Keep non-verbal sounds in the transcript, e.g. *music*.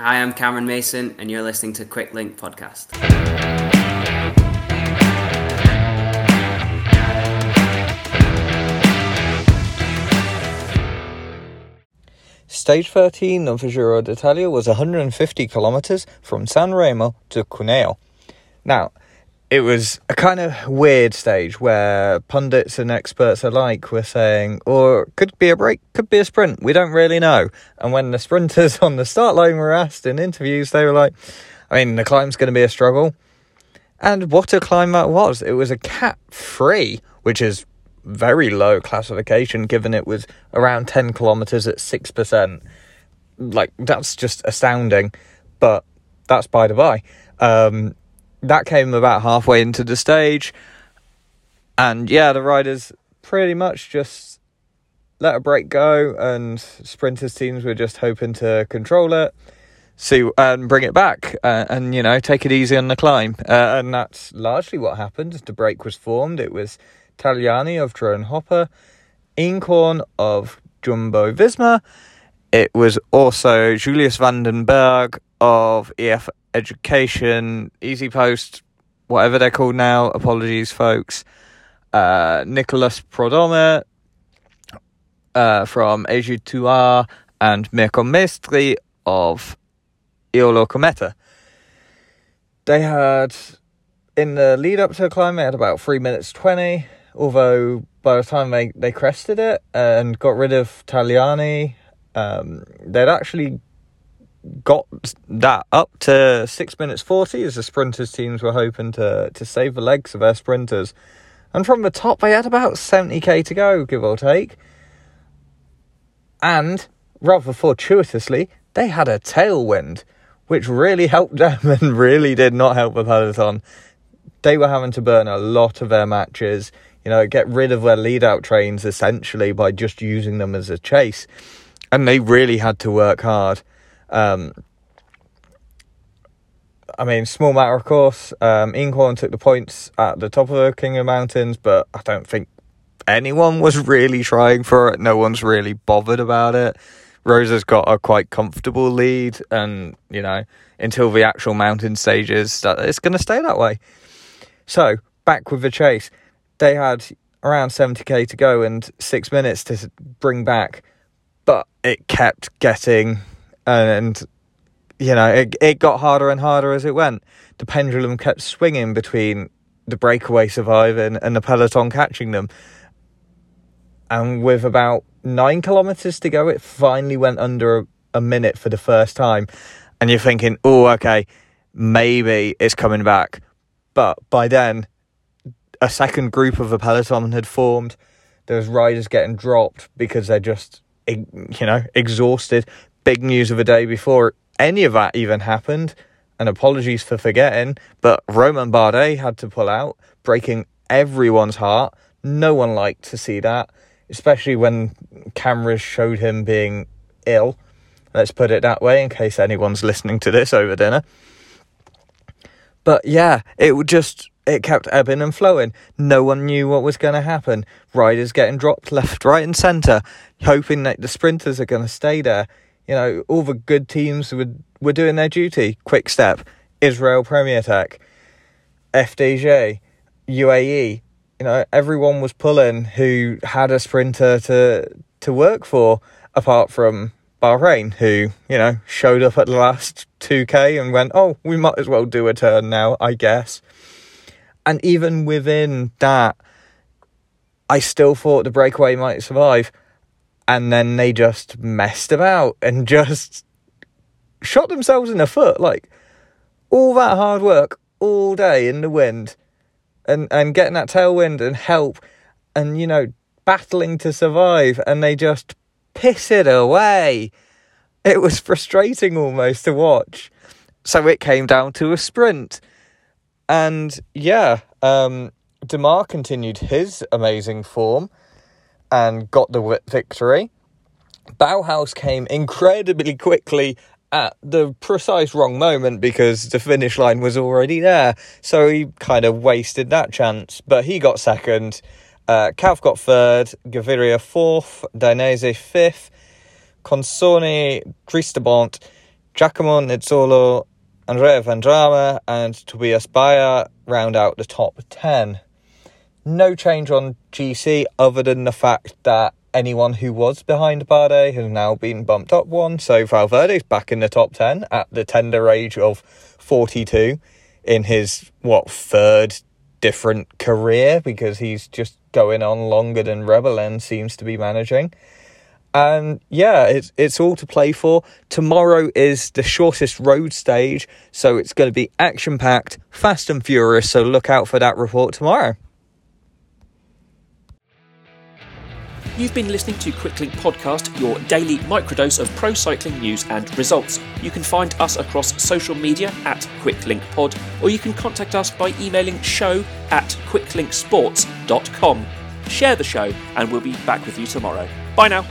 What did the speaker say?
Hi, I'm Cameron Mason, and you're listening to Quicklink Podcast. Stage 13 of the Giro d'Italia was 150 kilometers from San Remo to Cuneo. Now, it was a kind of weird stage where pundits and experts alike were saying, or could be a break, could be a sprint, we don't really know. And when the sprinters *laughs* on the start line were asked in interviews, they were like, I mean, the climb's going to be a struggle. And what a climb that was. It was a cat free, which is very low classification given it was around 10 kilometers at 6%. Like, that's just astounding. But that's by the by. Um, that came about halfway into the stage. And yeah, the riders pretty much just let a break go, and sprinters teams were just hoping to control it, see and bring it back, uh, and you know take it easy on the climb. Uh, and that's largely what happened. The break was formed. It was Tagliani of Drone Hopper, Eenkhoorn of Jumbo Visma. It was also Julius van den Berg of EF Education, Easy Post, whatever they're called now. Apologies, folks. Uh, Nicolas Prodhomme uh, from AG2R and Mirko Maestri of Eolo Kometa. They had, in the lead up to the climb, they had about 3 minutes 20, although by the time they, they crested it and got rid of Tagliani, um, they'd actually got that up to six minutes forty as the sprinters teams were hoping to to save the legs of their sprinters. And from the top they had about seventy K to go, give or take. And rather fortuitously, they had a tailwind, which really helped *laughs* them and really did not help the peloton. They were having to burn a lot of their matches, you know, get rid of their lead out trains essentially by just using them as a chase. And they really had to work hard. Um, I mean, small matter, of course. Um, Eenkhoorn took the points at the top of the King of Mountains, but I don't think anyone was really trying for it. No one's really bothered about it. Rosa's got a quite comfortable lead, and you know, until the actual mountain stages, it's going to stay that way. So, back with the chase. They had around 70k to go and six minutes to bring back, but it kept getting and you know it it got harder and harder as it went. The pendulum kept swinging between the breakaway surviving and the peloton catching them. And with about nine kilometers to go, it finally went under a, a minute for the first time. And you're thinking, oh, okay, maybe it's coming back. But by then, a second group of the peloton had formed. There was riders getting dropped because they're just, you know, exhausted big news of the day before any of that even happened. And apologies for forgetting, but Romain Bardet had to pull out, breaking everyone's heart. No one liked to see that, especially when cameras showed him being ill. Let's put it that way, in case anyone's listening to this over dinner. But yeah, it would just it kept ebbing and flowing. No one knew what was going to happen. Riders getting dropped left, right, and centre, hoping that the sprinters are going to stay there you know, all the good teams were, were doing their duty. Quick Step, Israel Premier Tech, FDJ, UAE. You know, everyone was pulling who had a sprinter to to work for, apart from Bahrain, who, you know, showed up at the last 2K and went, oh, we might as well do a turn now, I guess. And even within that, I still thought the breakaway might survive and then they just messed about and just shot themselves in the foot. Like all that hard work all day in the wind and, and getting that tailwind and help and, you know, battling to survive and they just piss it away. It was frustrating almost to watch. So it came down to a sprint. And yeah, um, Démare continued his amazing form and got the victory. Bauhaus came incredibly quickly at the precise wrong moment because the finish line was already there. So he kind of wasted that chance. But he got second. Uh, Cav got third. Gaviria fourth. Dainese fifth. Consonni, Cristobont, Giacomo Nizzolo, Andrea Vendrame, and Tobias Bayer round out the top 10. No change on GC other than the fact that anyone who was behind Bardet has now been bumped up one. So Valverde's back in the top 10 at the tender age of 42 in his, what, third different career because he's just going on longer than Rebellin seems to be managing. And yeah, it's it's all to play for. Tomorrow is the shortest road stage, so it's going to be action packed, fast and furious. So look out for that report tomorrow. You've been listening to Quicklink Podcast, your daily microdose of pro cycling news and results. You can find us across social media at QuicklinkPod, or you can contact us by emailing show at quicklinksports.com. Share the show, and we'll be back with you tomorrow. Bye now.